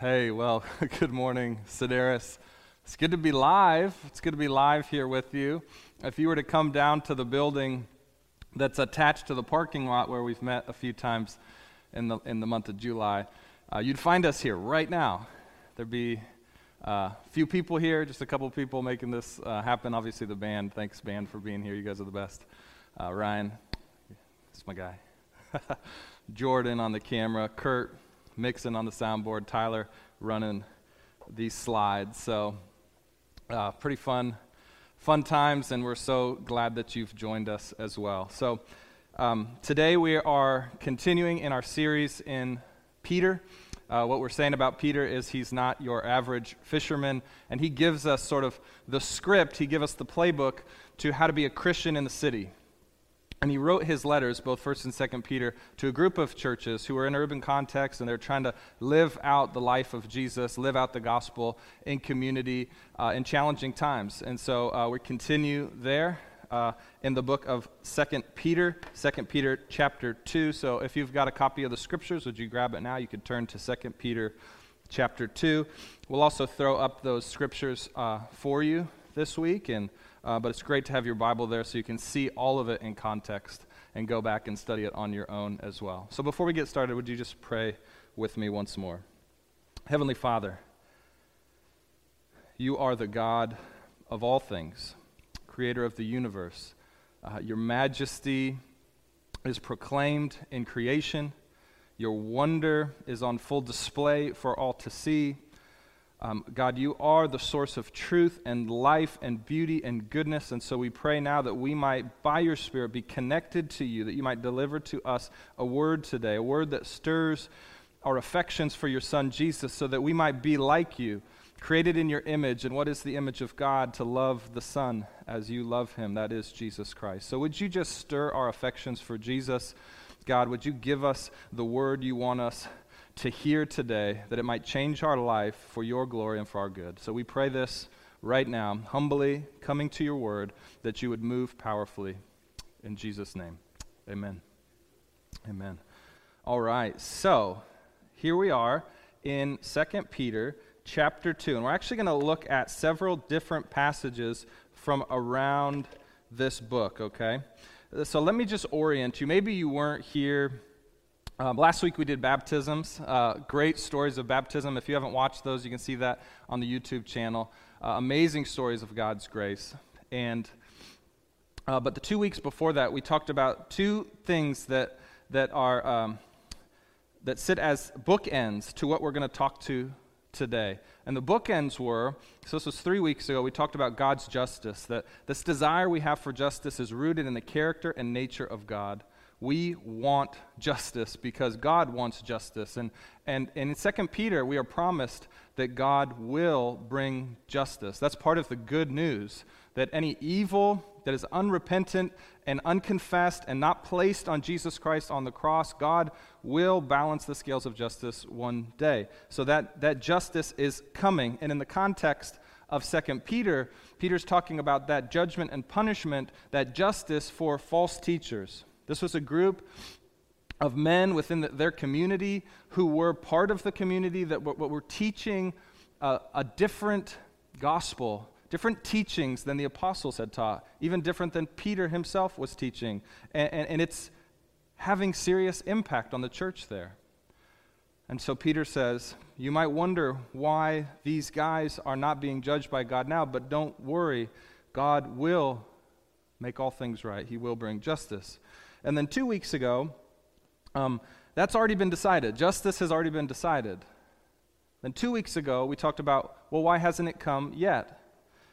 Hey, well, good morning, Sedaris. It's good to be live. It's good to be live here with you. If you were to come down to the building that's attached to the parking lot where we've met a few times in the, in the month of July, uh, you'd find us here right now. There'd be a uh, few people here, just a couple people making this uh, happen. Obviously, the band. Thanks, band, for being here. You guys are the best. Uh, Ryan, that's my guy. Jordan on the camera. Kurt mixing on the soundboard. Tyler running these slides. So, uh, pretty fun, fun times, and we're so glad that you've joined us as well. So, um, today we are continuing in our series in Peter. Uh, what we're saying about Peter is he's not your average fisherman, and he gives us sort of the script, he gives us the playbook to how to be a Christian in the city. And he wrote his letters, both 1st and 2nd Peter, to a group of churches who were in urban context and they're trying to live out the life of Jesus, live out the gospel in community uh, in challenging times. And so uh, we continue there uh, in the book of 2nd Peter, 2nd Peter chapter 2. So if you've got a copy of the scriptures, would you grab it now? You could turn to 2nd Peter chapter 2. We'll also throw up those scriptures uh, for you this week and uh, but it's great to have your Bible there so you can see all of it in context and go back and study it on your own as well. So before we get started, would you just pray with me once more? Heavenly Father, you are the God of all things, creator of the universe. Uh, your majesty is proclaimed in creation. Your wonder is on full display for all to see. Um, God, you are the source of truth and life and beauty and goodness. And so we pray now that we might, by your Spirit, be connected to you, that you might deliver to us a word today, a word that stirs our affections for your Son, Jesus, so that we might be like you, created in your image. And what is the image of God? To love the Son as you love him. That is Jesus Christ. So would you just stir our affections for Jesus? God, would you give us the word you want us to hear today, that it might change our life for your glory and for our good. So we pray this right now, humbly coming to your word, that you would move powerfully. In Jesus' name, amen. Amen. All right, so here we are in 2 Peter chapter 2, and we're actually going to look at several different passages from around this book, okay? So let me just orient you. Maybe you weren't here um, last week we did baptisms. Uh, great stories of baptism. If you haven't watched those, you can see that on the YouTube channel. Uh, amazing stories of God's grace. And uh, but the two weeks before that, we talked about two things that that are um, that sit as bookends to what we're going to talk to today. And the bookends were so this was three weeks ago. We talked about God's justice. That this desire we have for justice is rooted in the character and nature of God we want justice because God wants justice. And, and, and in 2 Peter, we are promised that God will bring justice. That's part of the good news that any evil that is unrepentant and unconfessed and not placed on Jesus Christ on the cross, God will balance the scales of justice one day. So that, that justice is coming. And in the context of 2 Peter, Peter's talking about that judgment and punishment, that justice for false teachers this was a group of men within the, their community who were part of the community that were, were teaching a, a different gospel, different teachings than the apostles had taught, even different than Peter himself was teaching. And, and, and it's having serious impact on the church there. And so Peter says, You might wonder why these guys are not being judged by God now, but don't worry. God will make all things right, He will bring justice. And then two weeks ago, um, that's already been decided. Justice has already been decided. Then two weeks ago, we talked about, well, why hasn't it come yet?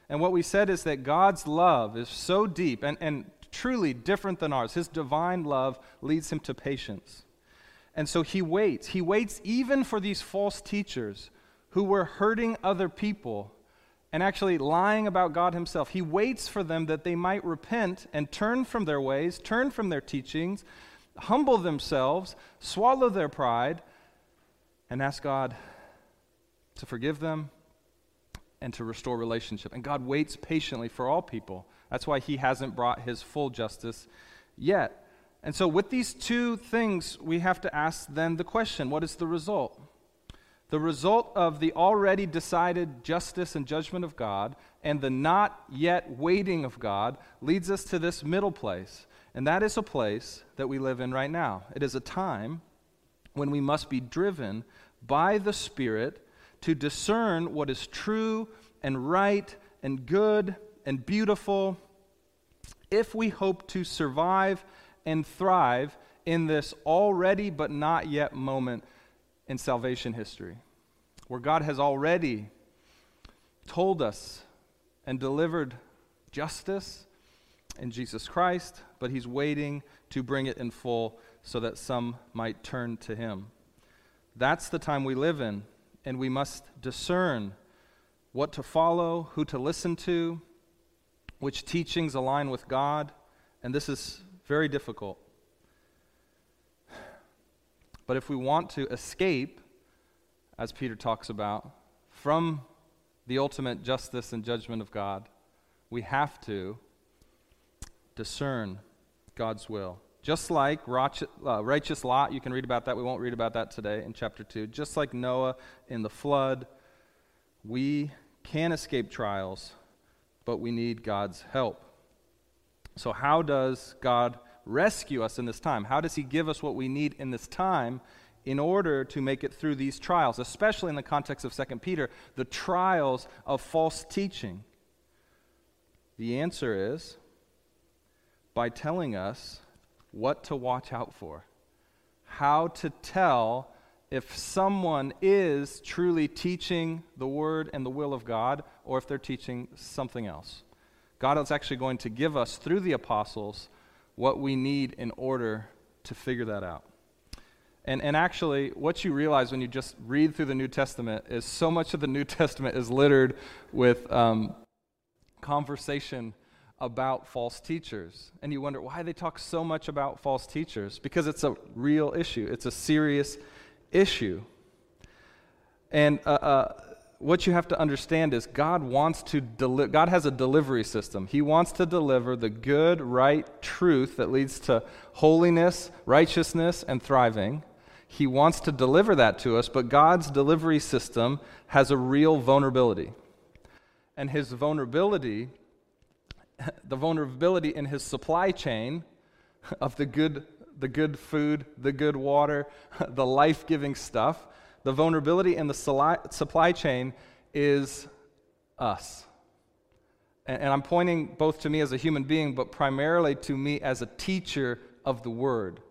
And what we said is that God's love is so deep and, and truly different than ours. His divine love leads him to patience. And so he waits. He waits even for these false teachers who were hurting other people and actually lying about God Himself. He waits for them that they might repent and turn from their ways, turn from their teachings, humble themselves, swallow their pride, and ask God to forgive them and to restore relationship. And God waits patiently for all people. That's why He hasn't brought His full justice yet. And so, with these two things, we have to ask then the question what is the result? The result of the already decided justice and judgment of God and the not yet waiting of God leads us to this middle place. And that is a place that we live in right now. It is a time when we must be driven by the Spirit to discern what is true and right and good and beautiful if we hope to survive and thrive in this already but not yet moment in salvation history, where God has already told us and delivered justice in Jesus Christ, but He's waiting to bring it in full so that some might turn to Him. That's the time we live in, and we must discern what to follow, who to listen to, which teachings align with God, and this is very difficult. But if we want to escape, as Peter talks about, from the ultimate justice and judgment of God, we have to discern God's will. Just like uh, righteous Lot, you can read about that. We won't read about that today in chapter 2. Just like Noah in the flood, we can escape trials, but we need God's help. So, how does God rescue us in this time? How does He give us what we need in this time in order to make it through these trials, especially in the context of 2 Peter, the trials of false teaching? The answer is by telling us what to watch out for, how to tell if someone is truly teaching the Word and the will of God or if they're teaching something else. God is actually going to give us, through the apostles, what we need in order to figure that out. And, and actually, what you realize when you just read through the New Testament is so much of the New Testament is littered with um, conversation about false teachers. And you wonder why they talk so much about false teachers. Because it's a real issue, it's a serious issue. And uh, uh, what you have to understand is God wants to deli- God has a delivery system. He wants to deliver the good, right truth that leads to holiness, righteousness, and thriving. He wants to deliver that to us, but God's delivery system has a real vulnerability. And his vulnerability the vulnerability in his supply chain of the good, the good food, the good water, the life giving stuff, the vulnerability in the supply chain is us. And, I'm pointing both to me as a human being, but primarily to me as a teacher of the Word.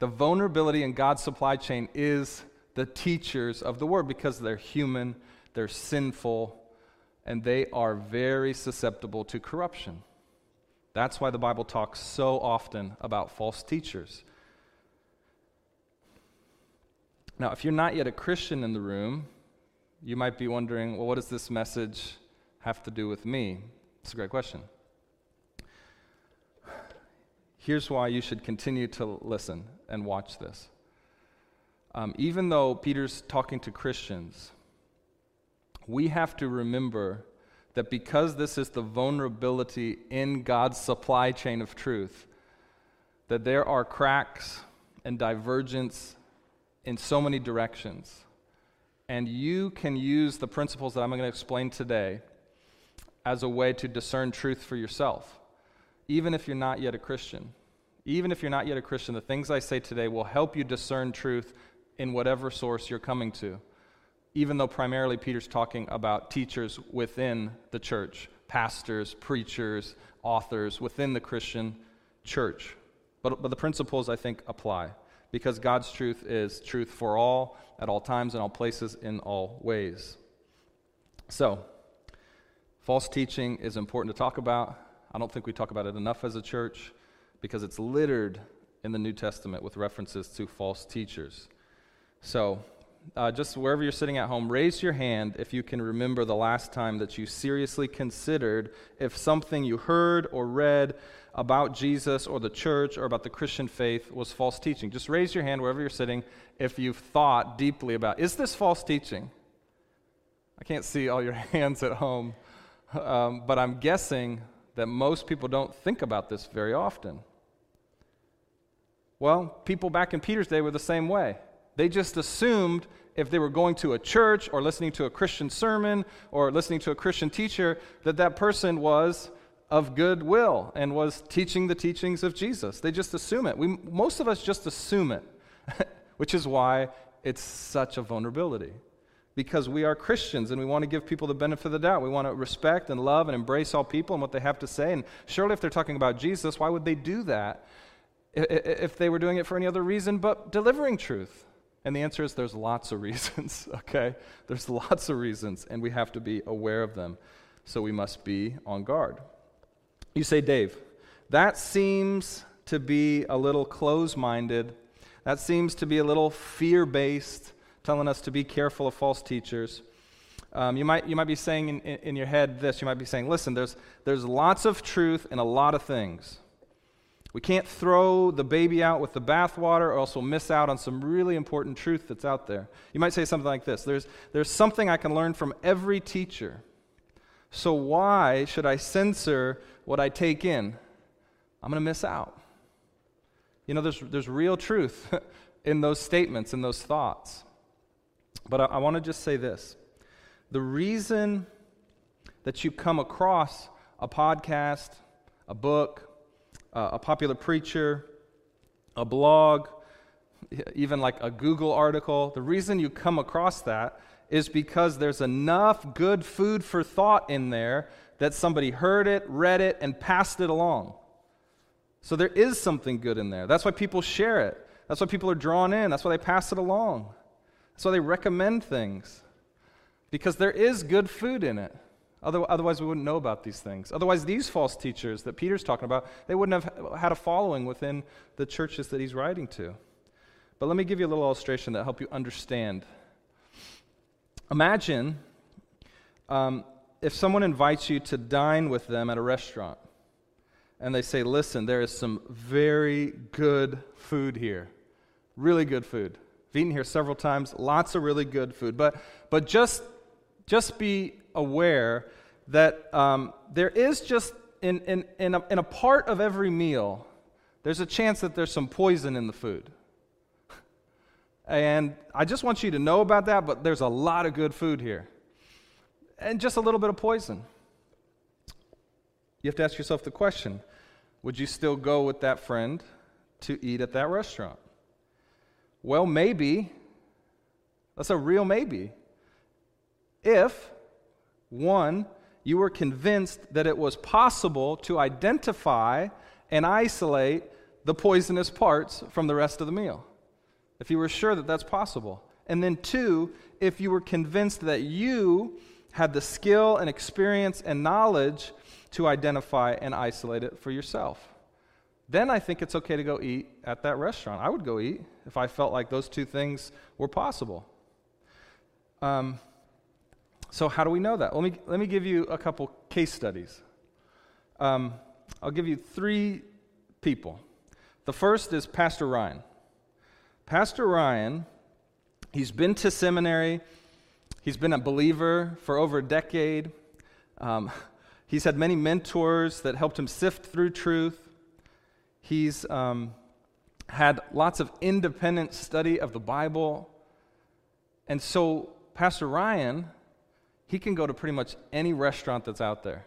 The vulnerability in God's supply chain is the teachers of the Word because they're human, they're sinful, and they are very susceptible to corruption. That's why the Bible talks so often about false teachers. Now, if you're not yet a Christian in the room, you might be wondering, well, what does this message have to do with me? It's a great question. Here's why you should continue to listen and watch this. Um, even though Peter's talking to Christians, we have to remember that because this is the vulnerability in God's supply chain of truth, that there are cracks and divergence in so many directions. And you can use the principles that I'm going to explain today as a way to discern truth for yourself, even if you're not yet a Christian. Even if you're not yet a Christian, the things I say today will help you discern truth in whatever source you're coming to even though primarily Peter's talking about teachers within the church, pastors, preachers, authors within the Christian church. But, but the principles, I think, apply because God's truth is truth for all, at all times, in all places, in all ways. So, false teaching is important to talk about. I don't think we talk about it enough as a church because it's littered in the New Testament with references to false teachers. So, uh, just wherever you're sitting at home, raise your hand if you can remember the last time that you seriously considered if something you heard or read about Jesus or the church or about the Christian faith was false teaching. Just raise your hand wherever you're sitting if you've thought deeply about is this false teaching? I can't see all your hands at home, um, but I'm guessing that most people don't think about this very often. Well, people back in Peter's day were the same way. They just assumed if they were going to a church or listening to a Christian sermon or listening to a Christian teacher, that that person was of goodwill and was teaching the teachings of Jesus. They just assume it. We, most of us just assume it, which is why it's such a vulnerability. Because we are Christians and we want to give people the benefit of the doubt. We want to respect and love and embrace all people and what they have to say. And surely, if they're talking about Jesus, why would they do that if they were doing it for any other reason but delivering truth? And the answer is there's lots of reasons, okay? There's lots of reasons, and we have to be aware of them. So we must be on guard. You say, Dave, that seems to be a little close minded. That seems to be a little fear based, telling us to be careful of false teachers. Um, you, might, you might be saying in, in, in your head this you might be saying, listen, there's, there's lots of truth in a lot of things. We can't throw the baby out with the bathwater or else we'll miss out on some really important truth that's out there. You might say something like this there's, there's something I can learn from every teacher. So why should I censor what I take in? I'm going to miss out. You know, there's, there's real truth in those statements, in those thoughts. But I, I want to just say this the reason that you come across a podcast, a book, uh, a popular preacher, a blog, even like a Google article. The reason you come across that is because there's enough good food for thought in there that somebody heard it, read it, and passed it along. So there is something good in there. That's why people share it. That's why people are drawn in. That's why they pass it along. That's why they recommend things. Because there is good food in it. Otherwise, we wouldn't know about these things. Otherwise, these false teachers that Peter's talking about, they wouldn't have had a following within the churches that he's writing to. But let me give you a little illustration that help you understand. Imagine um, if someone invites you to dine with them at a restaurant, and they say, "Listen, there is some very good food here, really good food. I've eaten here several times, lots of really good food, but but just just be aware that um, there is just in, in, in, a, in a part of every meal, there's a chance that there's some poison in the food. And I just want you to know about that, but there's a lot of good food here. And just a little bit of poison. You have to ask yourself the question would you still go with that friend to eat at that restaurant? Well, maybe. That's a real maybe. If one, you were convinced that it was possible to identify and isolate the poisonous parts from the rest of the meal. If you were sure that that's possible. And then, two, if you were convinced that you had the skill and experience and knowledge to identify and isolate it for yourself. Then I think it's okay to go eat at that restaurant. I would go eat if I felt like those two things were possible. Um, so, how do we know that? Let me, let me give you a couple case studies. Um, I'll give you three people. The first is Pastor Ryan. Pastor Ryan, he's been to seminary, he's been a believer for over a decade. Um, he's had many mentors that helped him sift through truth. He's um, had lots of independent study of the Bible. And so, Pastor Ryan he can go to pretty much any restaurant that's out there,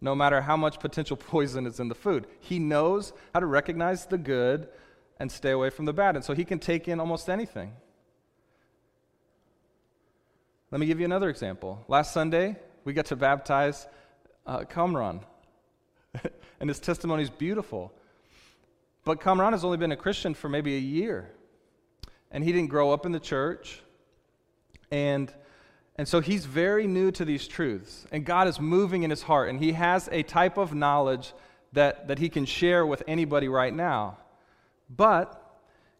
no matter how much potential poison is in the food. He knows how to recognize the good and stay away from the bad. And so he can take in almost anything. Let me give you another example. Last Sunday, we got to baptize uh, Kamran, and his testimony is beautiful. But Kamran has only been a Christian for maybe a year, and he didn't grow up in the church. And and so he's very new to these truths, and God is moving in his heart, and he has a type of knowledge that, that he can share with anybody right now. But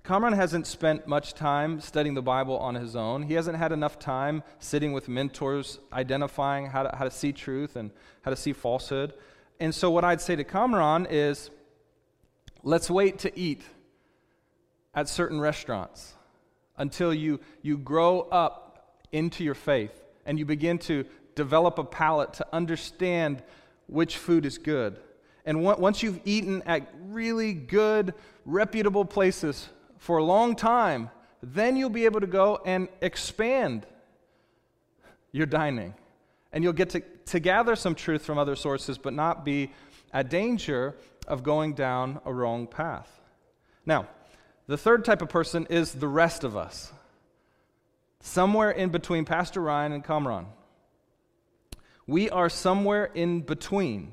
Kamran hasn't spent much time studying the Bible on his own. He hasn't had enough time sitting with mentors, identifying how to, how to see truth and how to see falsehood. And so, what I'd say to Kamran is let's wait to eat at certain restaurants until you, you grow up into your faith and you begin to develop a palate to understand which food is good. And once you've eaten at really good, reputable places for a long time, then you'll be able to go and expand your dining. And you'll get to, to gather some truth from other sources, but not be at danger of going down a wrong path. Now, the third type of person is the rest of us, somewhere in between Pastor Ryan and Kamran. We are somewhere in between.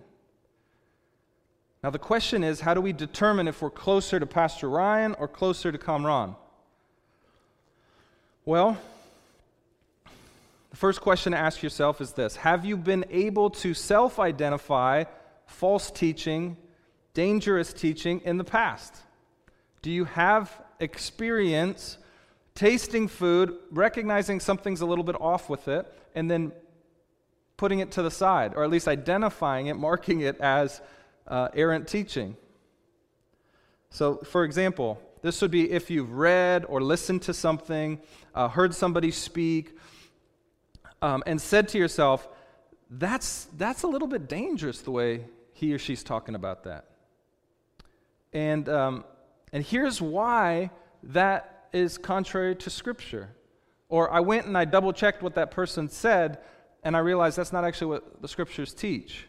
Now, the question is how do we determine if we're closer to Pastor Ryan or closer to Kamran? Well, the first question to ask yourself is this Have you been able to self identify false teaching, dangerous teaching in the past? Do you have experience tasting food, recognizing something's a little bit off with it, and then putting it to the side, or at least identifying it, marking it as uh, errant teaching? So, for example, this would be if you've read or listened to something, uh, heard somebody speak, um, and said to yourself, that's, that's a little bit dangerous the way he or she's talking about that. And, um, and here's why that is contrary to Scripture. Or I went and I double checked what that person said, and I realized that's not actually what the Scriptures teach.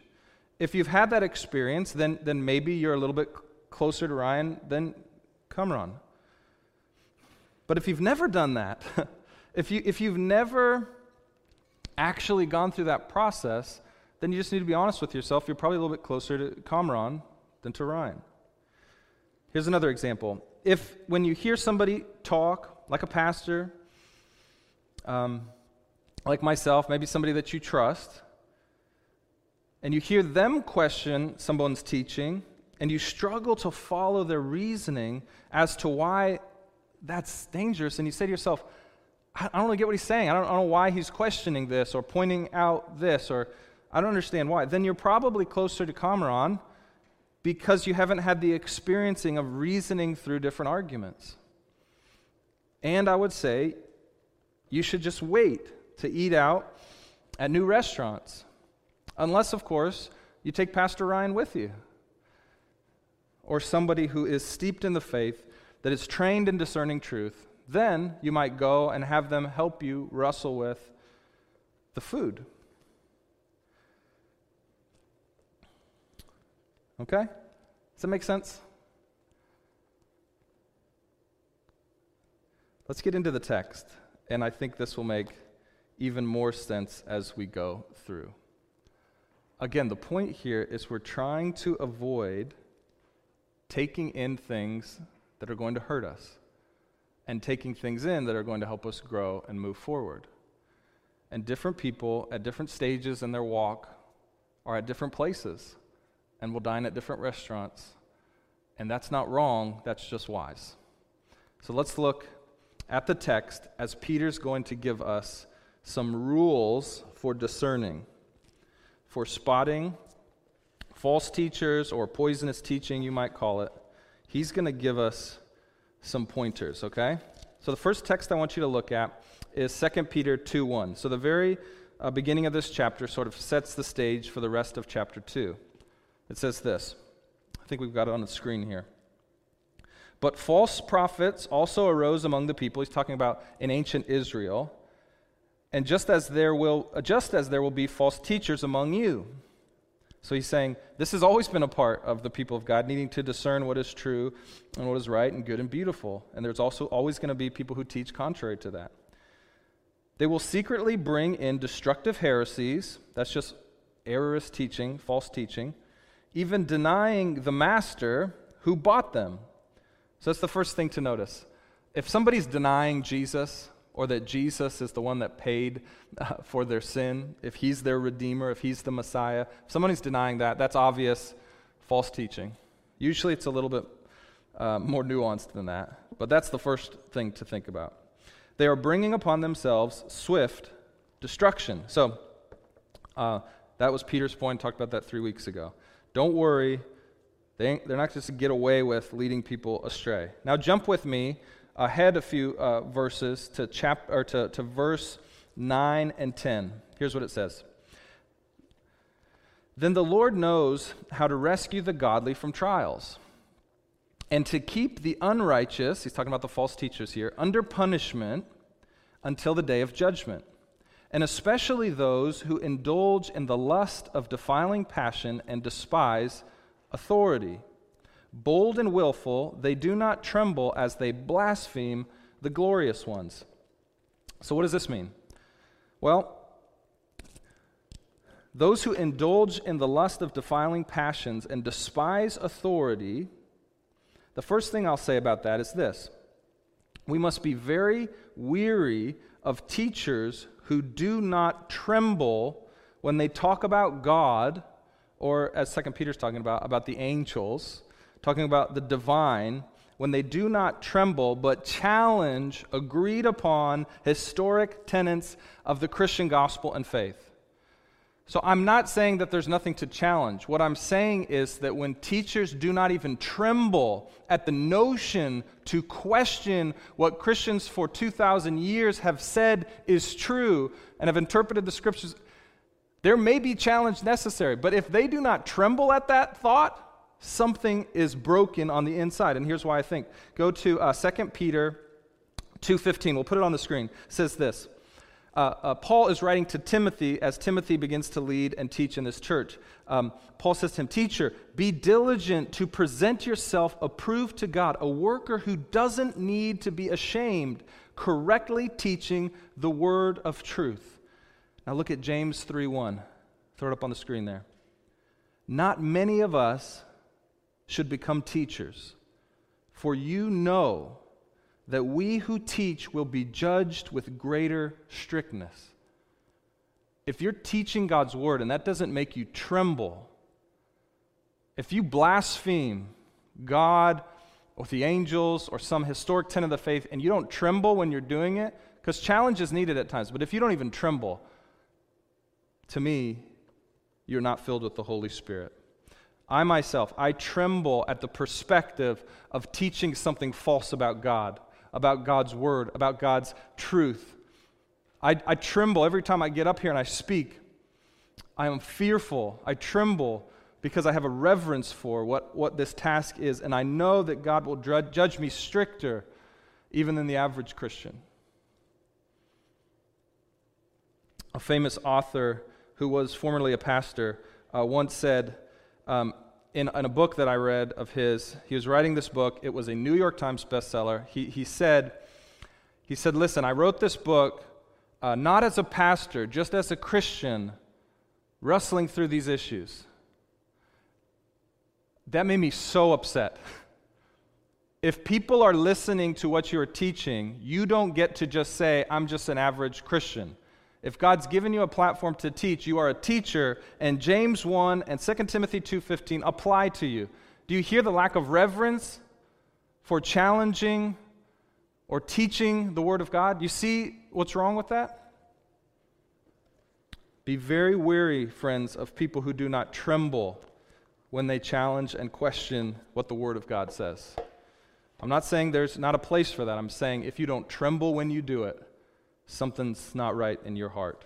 If you've had that experience, then, then maybe you're a little bit closer to Ryan than Kamran. But if you've never done that, if, you, if you've never actually gone through that process, then you just need to be honest with yourself. You're probably a little bit closer to Kamran than to Ryan. Here's another example. If when you hear somebody talk, like a pastor, um, like myself, maybe somebody that you trust, and you hear them question someone's teaching, and you struggle to follow their reasoning as to why that's dangerous, and you say to yourself, I don't really get what he's saying. I don't, I don't know why he's questioning this or pointing out this or I don't understand why. Then you're probably closer to Kamran because you haven't had the experiencing of reasoning through different arguments. And I would say you should just wait to eat out at new restaurants. Unless, of course, you take Pastor Ryan with you or somebody who is steeped in the faith, that is trained in discerning truth. Then you might go and have them help you wrestle with the food. Okay? Does that make sense? Let's get into the text, and I think this will make even more sense as we go through. Again, the point here is we're trying to avoid taking in things that are going to hurt us and taking things in that are going to help us grow and move forward. And different people at different stages in their walk are at different places and will dine at different restaurants. And that's not wrong, that's just wise. So let's look at the text as Peter's going to give us some rules for discerning, for spotting false teachers or poisonous teaching, you might call it. He's going to give us some pointers, okay? So the first text I want you to look at is 2 Peter 2 1. So the very uh, beginning of this chapter sort of sets the stage for the rest of chapter 2. It says this. I think we've got it on the screen here. But false prophets also arose among the people. He's talking about in ancient Israel. And just as there will just as there will be false teachers among you. So he's saying this has always been a part of the people of God, needing to discern what is true and what is right and good and beautiful. And there's also always going to be people who teach contrary to that. They will secretly bring in destructive heresies. That's just errorous teaching, false teaching even denying the master who bought them. So that's the first thing to notice. If somebody's denying Jesus, or that Jesus is the one that paid uh, for their sin, if he's their redeemer, if he's the Messiah, if somebody's denying that, that's obvious false teaching. Usually it's a little bit uh, more nuanced than that, but that's the first thing to think about. They are bringing upon themselves swift destruction. So uh, that was Peter's point, talked about that three weeks ago. Don't worry, they they're not just to get away with leading people astray. Now, jump with me ahead a few uh, verses to, chap- or to, to verse 9 and 10. Here's what it says Then the Lord knows how to rescue the godly from trials and to keep the unrighteous, he's talking about the false teachers here, under punishment until the day of judgment, and especially those who indulge in the lust of defiling passion and despise authority. Bold and willful, they do not tremble as they blaspheme the glorious ones. So, what does this mean? Well, those who indulge in the lust of defiling passions and despise authority, the first thing I'll say about that is this we must be very weary of teachers who do not tremble when they talk about God, or as Second Peter's talking about, about the angels, talking about the divine, when they do not tremble but challenge agreed upon historic tenets of the Christian gospel and faith. So I'm not saying that there's nothing to challenge. What I'm saying is that when teachers do not even tremble at the notion to question what Christians for 2,000 years have said is true and have interpreted the scriptures, there may be challenge necessary. But if they do not tremble at that thought, something is broken on the inside. And here's why I think. Go to uh, 2 Peter 2.15. We'll put it on the screen. It says this uh, uh, Paul is writing to Timothy as Timothy begins to lead and teach in this church. Um, Paul says to him, Teacher, be diligent to present yourself approved to God, a worker who doesn't need to be ashamed, correctly teaching the word of truth. Now look at James 3 1. Throw it up on the screen there. Not many of us should become teachers, for you know that we who teach will be judged with greater strictness. If you're teaching God's word and that doesn't make you tremble, if you blaspheme God or the angels or some historic tenet of the faith and you don't tremble when you're doing it, because challenge is needed at times, but if you don't even tremble, to me, you're not filled with the Holy Spirit. I myself, I tremble at the perspective of teaching something false about God about God's word, about God's truth. I, I tremble every time I get up here and I speak. I am fearful. I tremble because I have a reverence for what, what this task is, and I know that God will judge me stricter even than the average Christian. A famous author who was formerly a pastor uh, once said, um, in, in, a book that I read of his, he was writing this book. It was a New York Times bestseller. He, he, said, he said, Listen, I wrote this book uh, not as a pastor, just as a Christian wrestling through these issues. That made me so upset. If people are listening to what you're teaching, you don't get to just say, I'm just an average Christian. If God's given you a platform to teach, you are a teacher, and James 1 and 2 Timothy 2:15 apply to you. Do you hear the lack of reverence for challenging or teaching the word of God? You see what's wrong with that? Be very wary, friends, of people who do not tremble when they challenge and question what the word of God says. I'm not saying there's not a place for that. I'm saying if you don't tremble when you do it, something's not right in your heart.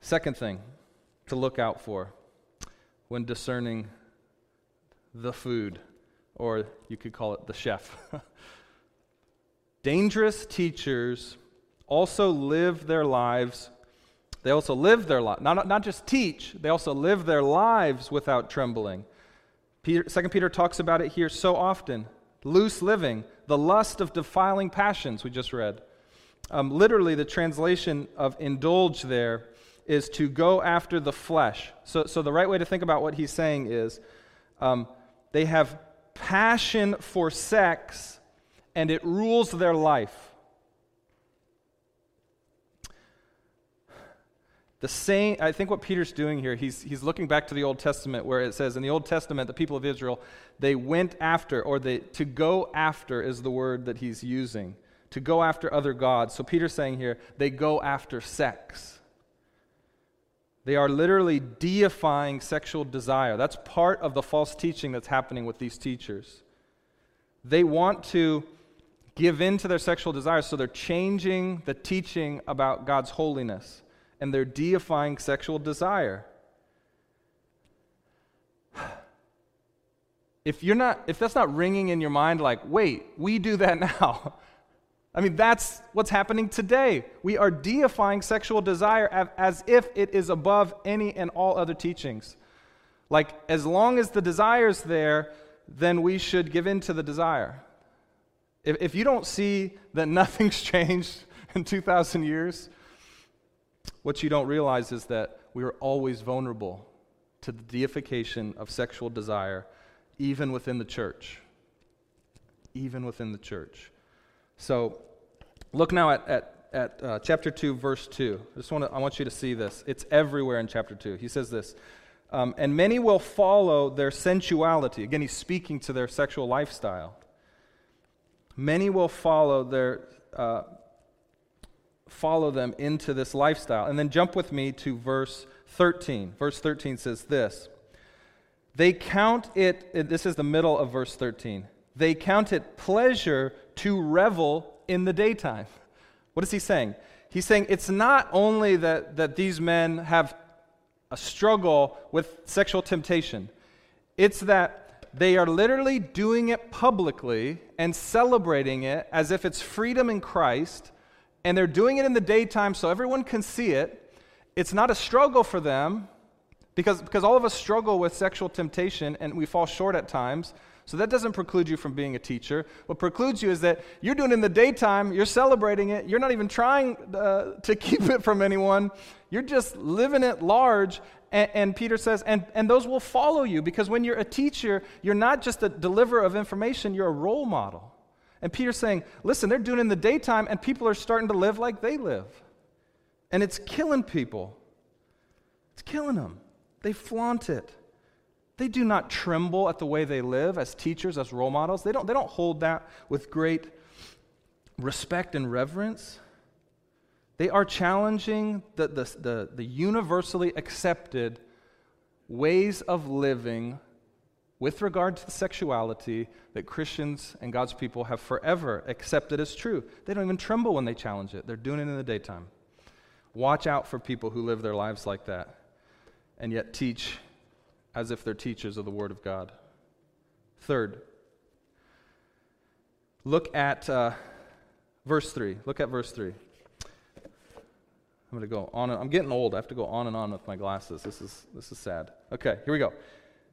Second thing to look out for when discerning the food, or you could call it the chef. Dangerous teachers also live their lives. They also live their lives, not, not just teach, they also live their lives without trembling. Peter, 2 Peter talks about it here so often. Loose living, the lust of defiling passions, we just read. Um, literally, the translation of indulge there is to go after the flesh. So, so the right way to think about what he's saying is um, they have passion for sex and it rules their life. The same, I think what Peter's doing here, he's, he's looking back to the Old Testament where it says in the Old Testament, the people of Israel, they went after, or they, to go after is the word that he's using to go after other gods. So Peter's saying here, they go after sex. They are literally deifying sexual desire. That's part of the false teaching that's happening with these teachers. They want to give in to their sexual desires, so they're changing the teaching about God's holiness and they're deifying sexual desire. if you're not if that's not ringing in your mind like, wait, we do that now. I mean, that's what's happening today. We are deifying sexual desire as if it is above any and all other teachings. Like, as long as the desire's there, then we should give in to the desire. If, if you don't see that nothing's changed in 2,000 years, what you don't realize is that we are always vulnerable to the deification of sexual desire, even within the church. Even within the church. So look now at, at, at uh, chapter 2, verse 2. I just want to, I want you to see this. It's everywhere in chapter 2. He says this um, And many will follow their sensuality. Again, he's speaking to their sexual lifestyle. Many will follow their. Uh, follow them into this lifestyle. And then jump with me to verse 13. Verse 13 says this They count it, this is the middle of verse 13. They count it pleasure to revel in the daytime. What is he saying? He's saying it's not only that, that these men have a struggle with sexual temptation, it's that they are literally doing it publicly and celebrating it as if it's freedom in Christ, and they're doing it in the daytime so everyone can see it. It's not a struggle for them because, because all of us struggle with sexual temptation and we fall short at times. So that doesn't preclude you from being a teacher. What precludes you is that you're doing it in the daytime, you're celebrating it, you're not even trying uh, to keep it from anyone. You're just living it large. And, and, Peter says, and, and those will follow you because when you're a teacher, you're not just a deliverer of information, you're a role model. And Peter's saying, listen, they're doing it in the daytime, and people are starting to live like they live. And it's killing people. It's killing them. They flaunt it. They do not tremble at the way they live as teachers, as role models. They don't, they don't hold that with great respect and reverence. They are challenging the, the, the, the universally accepted ways of living with regard to sexuality that Christians and God's people have forever accepted as true. They don't even tremble when they challenge it, they're doing it in the daytime. Watch out for people who live their lives like that and yet teach as if they're teachers of the Word of God. Third, look at uh, verse 3. Look at verse 3. I'm going to go on. And, I'm getting old. I have to go on and on with my glasses. This is, this is sad. Okay, here we go.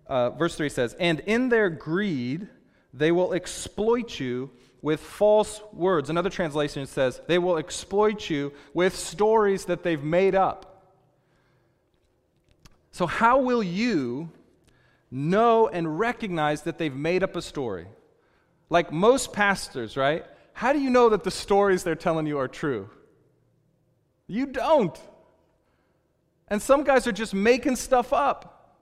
Uh, verse 3 says, And in their greed, they will exploit you with false words. Another translation says, They will exploit you with stories that they've made up. So, how will you know and recognize that they've made up a story? Like most pastors, right? How do you know that the stories they're telling you are true? You don't. And some guys are just making stuff up.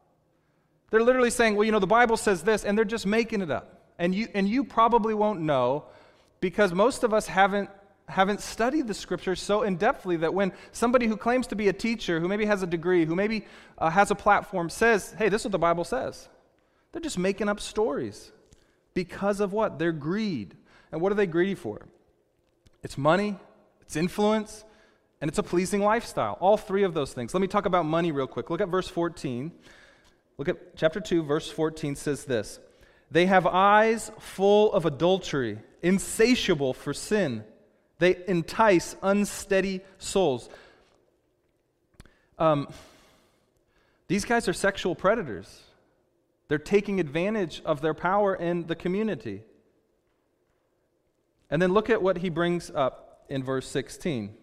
They're literally saying, well, you know, the Bible says this, and they're just making it up. And you, and you probably won't know because most of us haven't haven't studied the scriptures so in depthly that when somebody who claims to be a teacher, who maybe has a degree, who maybe uh, has a platform, says, hey, this is what the Bible says, they're just making up stories. Because of what? Their greed. And what are they greedy for? It's money, it's influence, and it's a pleasing lifestyle. All three of those things. Let me talk about money real quick. Look at verse 14. Look at chapter 2, verse 14 says this They have eyes full of adultery, insatiable for sin they entice unsteady souls. Um, these guys are sexual predators. They're taking advantage of their power in the community. And then look at what he brings up in verse 16.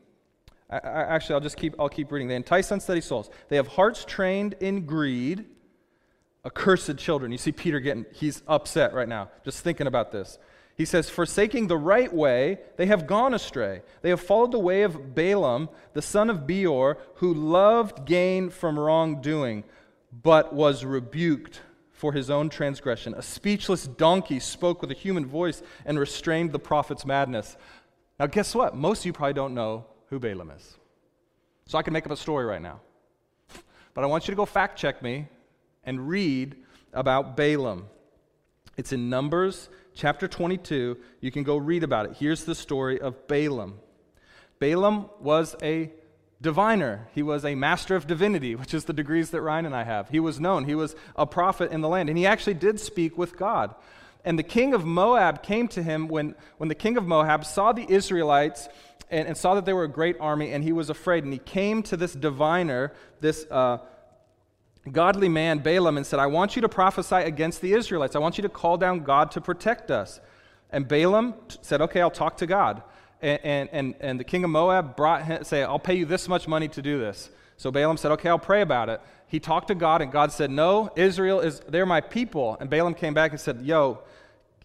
I, I, actually, I'll just keep, I'll keep reading. They entice unsteady souls. They have hearts trained in greed, accursed children. You see Peter getting, he's upset right now, just thinking about this. He says, Forsaking the right way, they have gone astray. They have followed the way of Balaam, the son of Beor, who loved gain from wrongdoing, but was rebuked for his own transgression. A speechless donkey spoke with a human voice and restrained the prophet's madness. Now, guess what? Most of you probably don't know who Balaam is. So I can make up a story right now. But I want you to go fact check me and read about Balaam. It's in Numbers chapter 22. You can go read about it. Here's the story of Balaam. Balaam was a diviner. He was a master of divinity, which is the degrees that Ryan and I have. He was known. He was a prophet in the land. And he actually did speak with God. And the king of Moab came to him when, when the king of Moab saw the Israelites and, and saw that they were a great army, and he was afraid. And he came to this diviner, this uh, godly man, Balaam, and said, I want you to prophesy against the Israelites. I want you to call down God to protect us. And Balaam said, Okay, I'll talk to God. And, and, and the king of Moab brought him, say, I'll pay you this much money to do this. So Balaam said, Okay, I'll pray about it. He talked to God, and God said, No, Israel is, they're my people. And Balaam came back and said, Yo,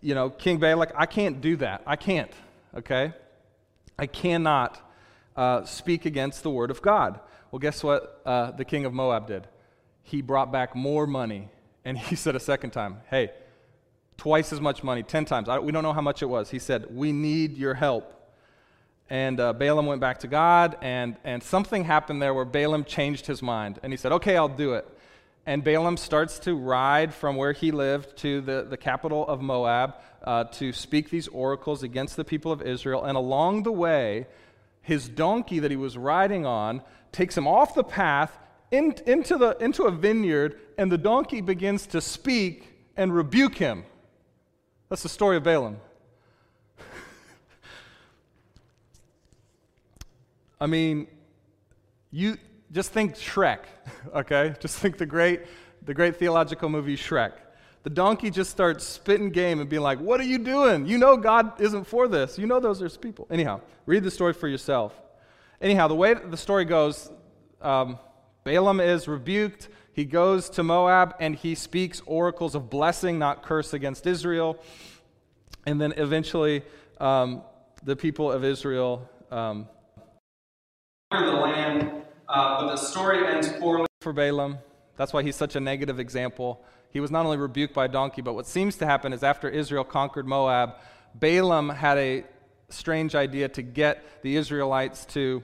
you know, King Balak, I can't do that. I can't, okay? I cannot uh, speak against the word of God. Well, guess what uh, the king of Moab did? He brought back more money, and he said a second time, Hey, twice as much money, 10 times. I, we don't know how much it was. He said, We need your help. And uh, Balaam went back to God, and, and something happened there where Balaam changed his mind. And he said, Okay, I'll do it. And Balaam starts to ride from where he lived to the, the capital of Moab uh, to speak these oracles against the people of Israel. And along the way, his donkey that he was riding on takes him off the path in, into, the, into a vineyard, and the donkey begins to speak and rebuke him. That's the story of Balaam. I mean, you just think Shrek, okay? Just think the great, the great theological movie Shrek. The donkey just starts spitting game and being like, What are you doing? You know God isn't for this. You know those are his people. Anyhow, read the story for yourself. Anyhow, the way the story goes, um, Balaam is rebuked. He goes to Moab and he speaks oracles of blessing, not curse, against Israel. And then eventually, um, the people of Israel um, the land uh, but the story ends poorly for Balaam. That's why he's such a negative example. He was not only rebuked by a donkey, but what seems to happen is after Israel conquered Moab, Balaam had a strange idea to get the Israelites to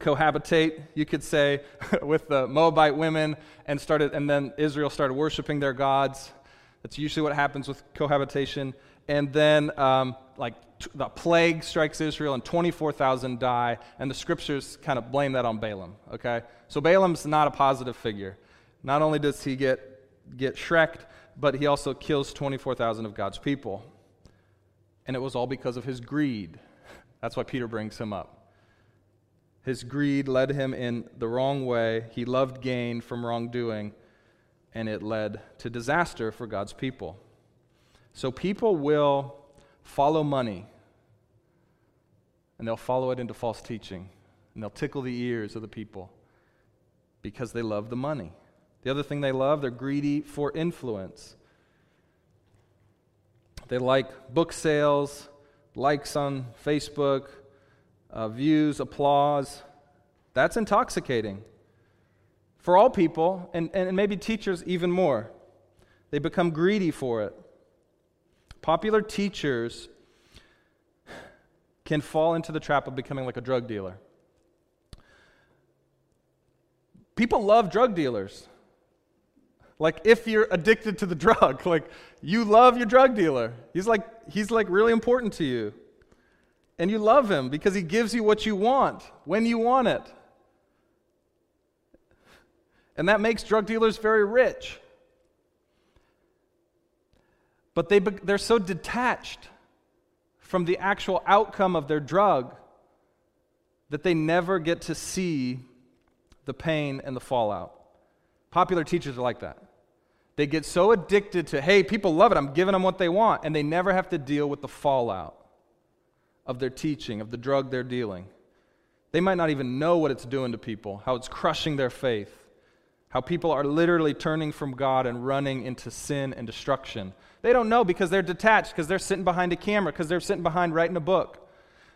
cohabitate, you could say, with the Moabite women, and started, and then Israel started worshiping their gods. That's usually what happens with cohabitation. And then, um, like the plague strikes Israel and 24,000 die, and the scriptures kind of blame that on Balaam, okay? So Balaam's not a positive figure. Not only does he get, get shreked, but he also kills 24,000 of God's people. And it was all because of his greed. That's why Peter brings him up. His greed led him in the wrong way. He loved gain from wrongdoing, and it led to disaster for God's people. So people will follow money, and they'll follow it into false teaching, and they'll tickle the ears of the people because they love the money. The other thing they love, they're greedy for influence. They like book sales, likes on Facebook, uh, views, applause. That's intoxicating for all people, and, and maybe teachers even more. They become greedy for it. Popular teachers can fall into the trap of becoming like a drug dealer. People love drug dealers. Like if you're addicted to the drug, like you love your drug dealer. He's like he's like really important to you. And you love him because he gives you what you want when you want it. And that makes drug dealers very rich. But they, they're so detached from the actual outcome of their drug that they never get to see the pain and the fallout. Popular teachers are like that. They get so addicted to, hey, people love it, I'm giving them what they want, and they never have to deal with the fallout of their teaching, of the drug they're dealing. They might not even know what it's doing to people, how it's crushing their faith, how people are literally turning from God and running into sin and destruction they don't know because they're detached, because they're sitting behind a camera, because they're sitting behind writing a book.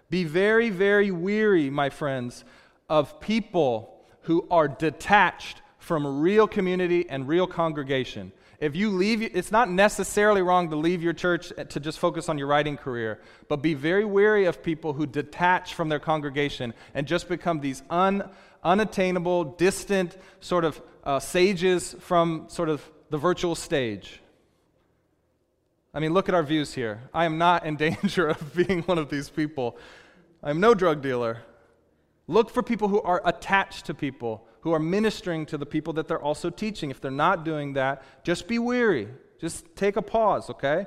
Be very, very weary, my friends, of people who are detached from real community and real congregation. If you leave, it's not necessarily wrong to leave your church to just focus on your writing career, but be very wary of people who detach from their congregation and just become these un, unattainable, distant sort of uh, sages from sort of the virtual stage. I mean, look at our views here. I am not in danger of being one of these people. I'm no drug dealer. Look for people who are attached to people, who are ministering to the people that they're also teaching. If they're not doing that, just be weary. Just take a pause, okay?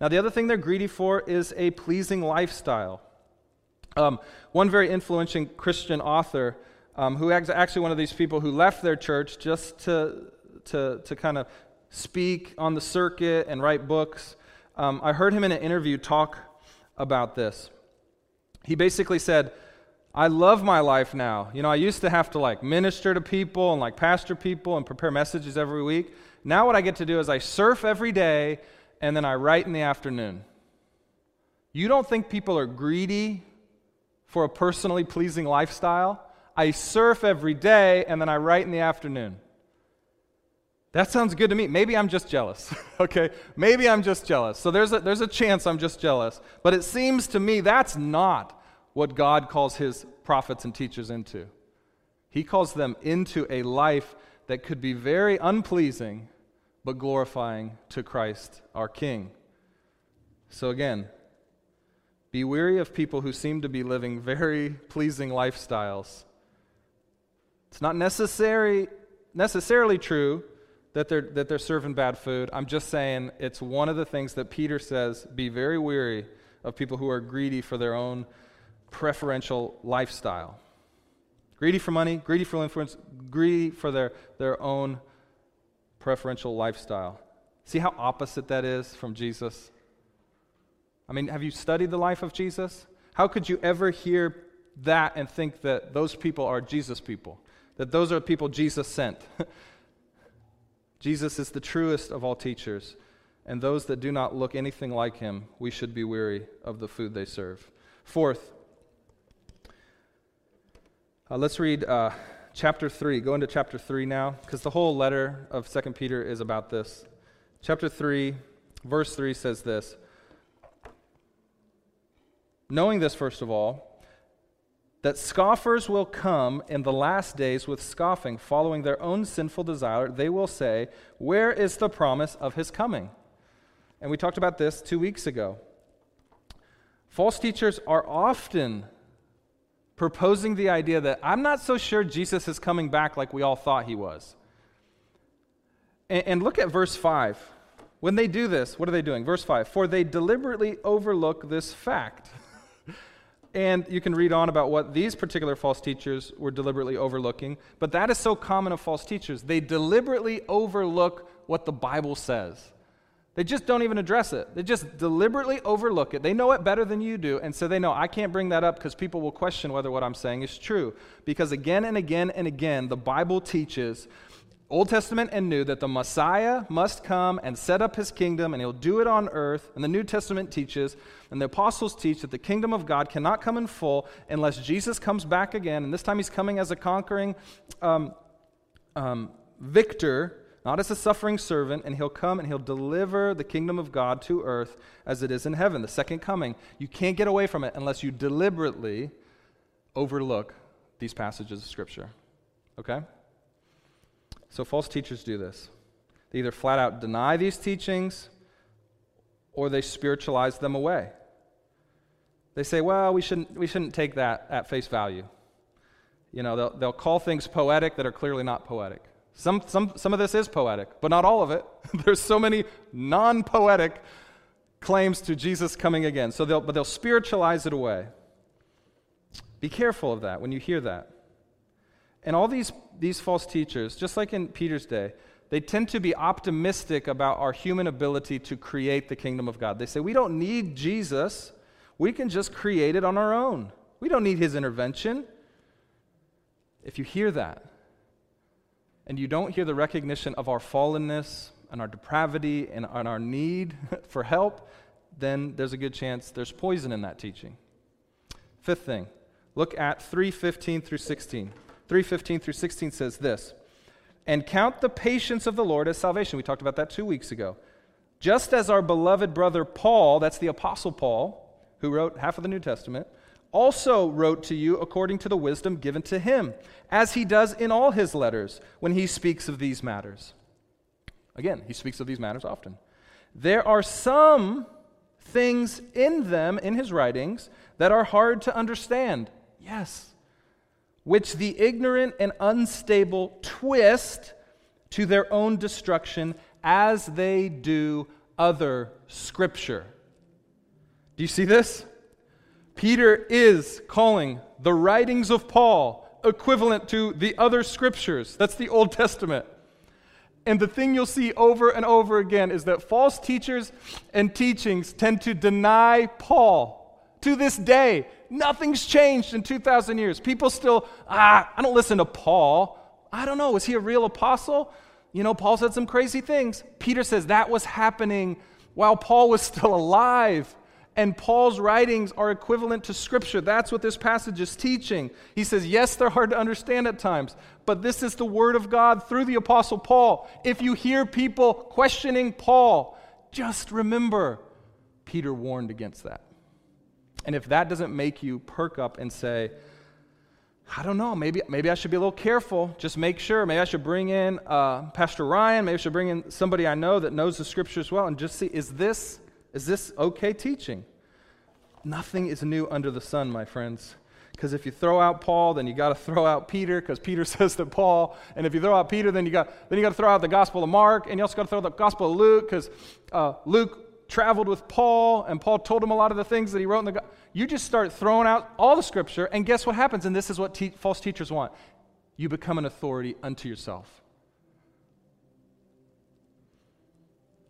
Now, the other thing they're greedy for is a pleasing lifestyle. Um, one very influential Christian author, um, who is actually one of these people who left their church just to, to, to kind of speak on the circuit and write books, um, I heard him in an interview talk about this. He basically said, I love my life now. You know, I used to have to like minister to people and like pastor people and prepare messages every week. Now, what I get to do is I surf every day and then I write in the afternoon. You don't think people are greedy for a personally pleasing lifestyle? I surf every day and then I write in the afternoon. That sounds good to me. Maybe I'm just jealous. okay? Maybe I'm just jealous. So there's a, there's a chance I'm just jealous. But it seems to me that's not what God calls his prophets and teachers into. He calls them into a life that could be very unpleasing, but glorifying to Christ our King. So again, be weary of people who seem to be living very pleasing lifestyles. It's not necessary, necessarily true that they're, that they're serving bad food. I'm just saying it's one of the things that Peter says be very weary of people who are greedy for their own preferential lifestyle. Greedy for money, greedy for influence, greedy for their, their own preferential lifestyle. See how opposite that is from Jesus? I mean, have you studied the life of Jesus? How could you ever hear that and think that those people are Jesus people? That those are people Jesus sent? Jesus is the truest of all teachers, and those that do not look anything like him, we should be weary of the food they serve. Fourth, uh, let's read uh, chapter 3. Go into chapter 3 now, because the whole letter of 2 Peter is about this. Chapter 3, verse 3 says this Knowing this, first of all, that scoffers will come in the last days with scoffing, following their own sinful desire. They will say, Where is the promise of his coming? And we talked about this two weeks ago. False teachers are often proposing the idea that I'm not so sure Jesus is coming back like we all thought he was. And, and look at verse 5. When they do this, what are they doing? Verse 5 For they deliberately overlook this fact and you can read on about what these particular false teachers were deliberately overlooking. But that is so common of false teachers. They deliberately overlook what the Bible says. They just don't even address it. They just deliberately overlook it. They know it better than you do, and so they know I can't bring that up because people will question whether what I'm saying is true. Because again and again and again, the Bible teaches Old Testament and New, that the Messiah must come and set up his kingdom, and he'll do it on earth. And the New Testament teaches, and the apostles teach, that the kingdom of God cannot come in full unless Jesus comes back again. And this time he's coming as a conquering um, um, victor, not as a suffering servant, and he'll come and he'll deliver the kingdom of God to earth as it is in heaven, the second coming. You can't get away from it unless you deliberately overlook these passages of Scripture. Okay? So false teachers do this. They either flat out deny these teachings or they spiritualize them away. They say, well, we shouldn't, we shouldn't take that at face value. You know, they'll, they'll call things poetic that are clearly not poetic. Some, some, some of this is poetic, but not all of it. There's so many non poetic claims to Jesus coming again. So they'll, but they'll spiritualize it away. Be careful of that when you hear that. And all these, these false teachers, just like in Peter's day, they tend to be optimistic about our human ability to create the kingdom of God. They say, we don't need Jesus, we can just create it on our own. We don't need his intervention. If you hear that, and you don't hear the recognition of our fallenness and our depravity and, and our need for help, then there's a good chance there's poison in that teaching. Fifth thing, look at 3:15 through 16. 3:15 through 16 says this, "And count the patience of the Lord as salvation." We talked about that 2 weeks ago. Just as our beloved brother Paul, that's the apostle Paul, who wrote half of the New Testament, also wrote to you according to the wisdom given to him, as he does in all his letters when he speaks of these matters. Again, he speaks of these matters often. There are some things in them, in his writings, that are hard to understand. Yes, which the ignorant and unstable twist to their own destruction as they do other scripture. Do you see this? Peter is calling the writings of Paul equivalent to the other scriptures. That's the Old Testament. And the thing you'll see over and over again is that false teachers and teachings tend to deny Paul. To this day, nothing's changed in 2,000 years. People still, ah, I don't listen to Paul. I don't know, was he a real apostle? You know, Paul said some crazy things. Peter says that was happening while Paul was still alive. And Paul's writings are equivalent to Scripture. That's what this passage is teaching. He says, yes, they're hard to understand at times, but this is the Word of God through the Apostle Paul. If you hear people questioning Paul, just remember Peter warned against that. And if that doesn't make you perk up and say, I don't know, maybe, maybe I should be a little careful, just make sure. Maybe I should bring in uh, Pastor Ryan, maybe I should bring in somebody I know that knows the scriptures well and just see, is this is this okay teaching? Nothing is new under the sun, my friends. Because if you throw out Paul, then you got to throw out Peter, because Peter says to Paul. And if you throw out Peter, then you got then you got to throw out the Gospel of Mark, and you also got to throw out the Gospel of Luke, because uh, Luke traveled with Paul, and Paul told him a lot of the things that he wrote in the. You just start throwing out all the Scripture, and guess what happens? And this is what te- false teachers want: you become an authority unto yourself.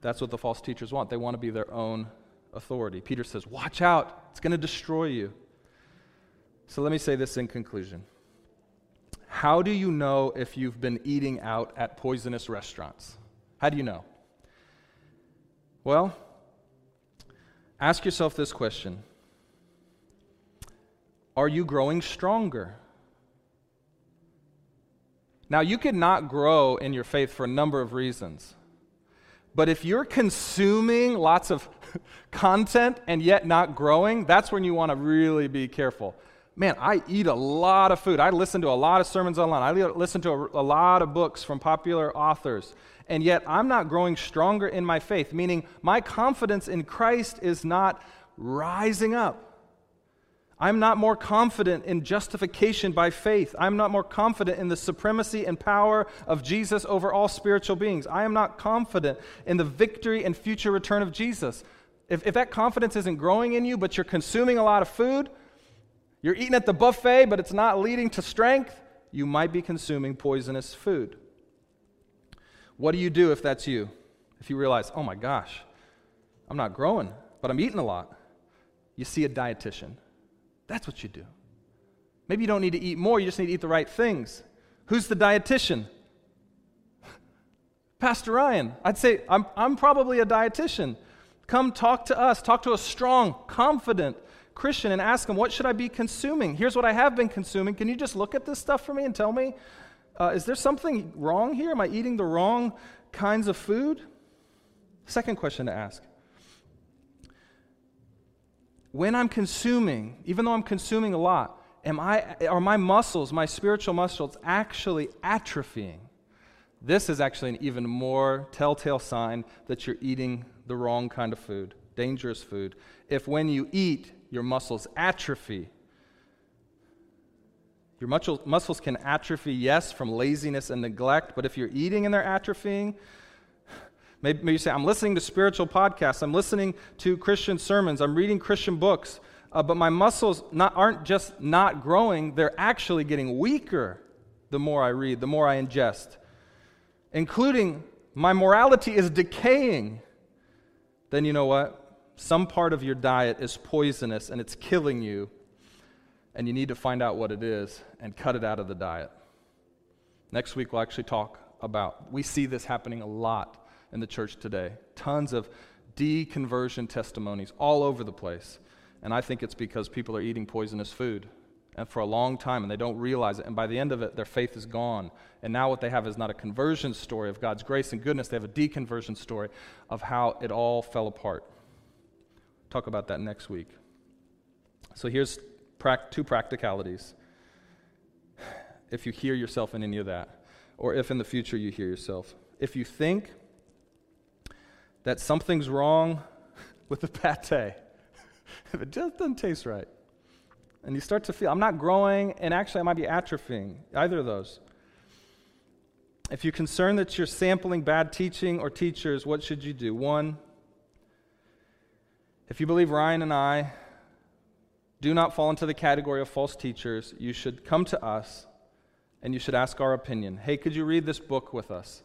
That's what the false teachers want. They want to be their own authority. Peter says, Watch out, it's going to destroy you. So let me say this in conclusion. How do you know if you've been eating out at poisonous restaurants? How do you know? Well, ask yourself this question Are you growing stronger? Now, you could not grow in your faith for a number of reasons. But if you're consuming lots of content and yet not growing, that's when you want to really be careful. Man, I eat a lot of food. I listen to a lot of sermons online. I listen to a, a lot of books from popular authors. And yet I'm not growing stronger in my faith, meaning my confidence in Christ is not rising up. I'm not more confident in justification by faith. I'm not more confident in the supremacy and power of Jesus over all spiritual beings. I am not confident in the victory and future return of Jesus. If, if that confidence isn't growing in you, but you're consuming a lot of food, you're eating at the buffet, but it's not leading to strength, you might be consuming poisonous food. What do you do if that's you? If you realize, oh my gosh, I'm not growing, but I'm eating a lot. You see a dietitian that's what you do. Maybe you don't need to eat more, you just need to eat the right things. Who's the dietitian? Pastor Ryan. I'd say, I'm, I'm probably a dietitian. Come talk to us, talk to a strong, confident Christian and ask them, What should I be consuming? Here's what I have been consuming. Can you just look at this stuff for me and tell me? Uh, is there something wrong here? Am I eating the wrong kinds of food? Second question to ask when I'm consuming, even though I'm consuming a lot, am I, are my muscles, my spiritual muscles, actually atrophying? This is actually an even more telltale sign that you're eating the wrong kind of food, dangerous food. If when you eat, your muscles atrophy, your muscles can atrophy, yes, from laziness and neglect, but if you're eating and they're atrophying, Maybe, maybe you say, I'm listening to spiritual podcasts, I'm listening to Christian sermons, I'm reading Christian books, uh, but my muscles not, aren't just not growing, they're actually getting weaker the more I read, the more I ingest, including my morality is decaying. Then you know what? Some part of your diet is poisonous and it's killing you, and you need to find out what it is and cut it out of the diet. Next week, we'll actually talk about. We see this happening a lot in the church today. Tons of deconversion testimonies all over the place. And I think it's because people are eating poisonous food and for a long time and they don't realize it. And by the end of it, their faith is gone. And now what they have is not a conversion story of God's grace and goodness, they have a deconversion story of how it all fell apart. Talk about that next week. So here's two practicalities. If you hear yourself in any of that, or if in the future you hear yourself, if you think that something's wrong with the pate. if it just doesn't taste right, And you start to feel, I'm not growing, and actually I might be atrophying, either of those. If you're concerned that you're sampling bad teaching or teachers, what should you do? One, if you believe Ryan and I do not fall into the category of false teachers, you should come to us and you should ask our opinion. Hey, could you read this book with us?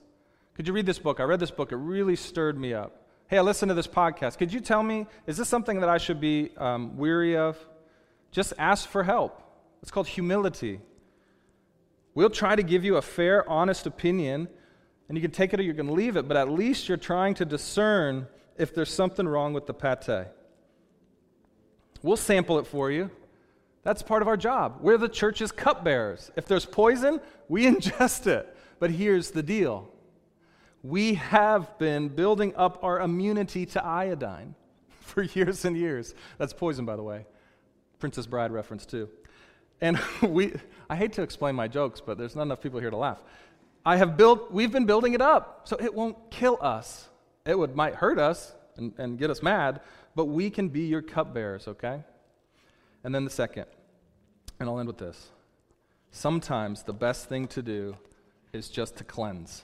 Could you read this book? I read this book, it really stirred me up. Hey, I listened to this podcast. Could you tell me, is this something that I should be um, weary of? Just ask for help. It's called humility. We'll try to give you a fair, honest opinion, and you can take it or you can leave it, but at least you're trying to discern if there's something wrong with the pate. We'll sample it for you. That's part of our job. We're the church's cupbearers. If there's poison, we ingest it. But here's the deal we have been building up our immunity to iodine for years and years. That's poison, by the way. Princess Bride reference, too. And we, I hate to explain my jokes, but there's not enough people here to laugh. I have built, we've been building it up, so it won't kill us. It would, might hurt us and, and get us mad, but we can be your cupbearers, okay? And then the second, and I'll end with this. Sometimes the best thing to do is just to cleanse.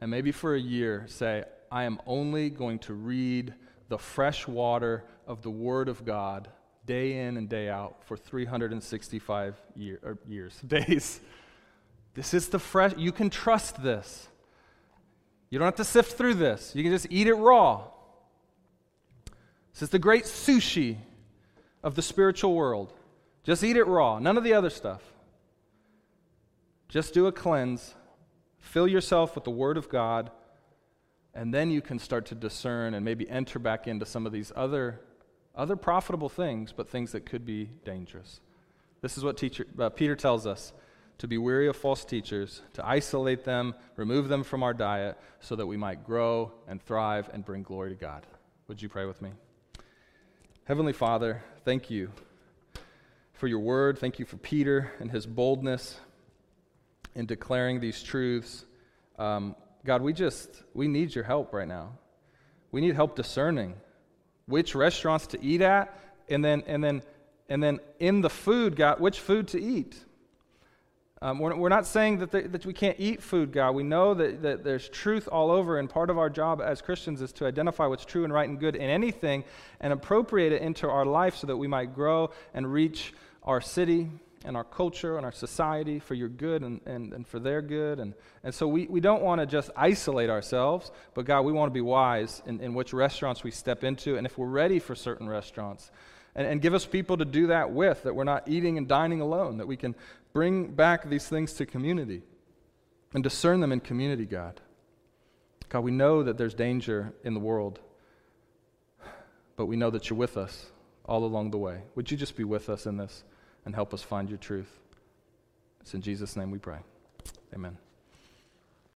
And maybe for a year, say, I am only going to read the fresh water of the Word of God day in and day out for 365 year, years, days. This is the fresh, you can trust this. You don't have to sift through this, you can just eat it raw. This is the great sushi of the spiritual world. Just eat it raw, none of the other stuff. Just do a cleanse, fill yourself with the Word of God, and then you can start to discern and maybe enter back into some of these other other profitable things, but things that could be dangerous. This is what teacher, uh, Peter tells us to be weary of false teachers, to isolate them, remove them from our diet, so that we might grow and thrive and bring glory to God. Would you pray with me? Heavenly Father, thank you for your word. Thank you for Peter and his boldness in declaring these truths. Um, God, we just, we need your help right now. We need help discerning which restaurants to eat at, and then, and then, and then in the food, God, which food to eat. Um, we're, we're, not saying that, that we can't eat food, God. We know that, that there's truth all over, and part of our job as Christians is to identify what's true and right and good in anything and appropriate it into our life so that we might grow and reach our city and our culture and our society for your good and, and, and for their good. And, and so we, we don't want to just isolate ourselves, but God, we want to be wise in, in which restaurants we step into and if we're ready for certain restaurants. And, and give us people to do that with, that we're not eating and dining alone, that we can bring back these things to community and discern them in community, God. God, we know that there's danger in the world, but we know that you're with us all along the way. Would you just be with us in this? And help us find your truth. It's in Jesus' name we pray. Amen.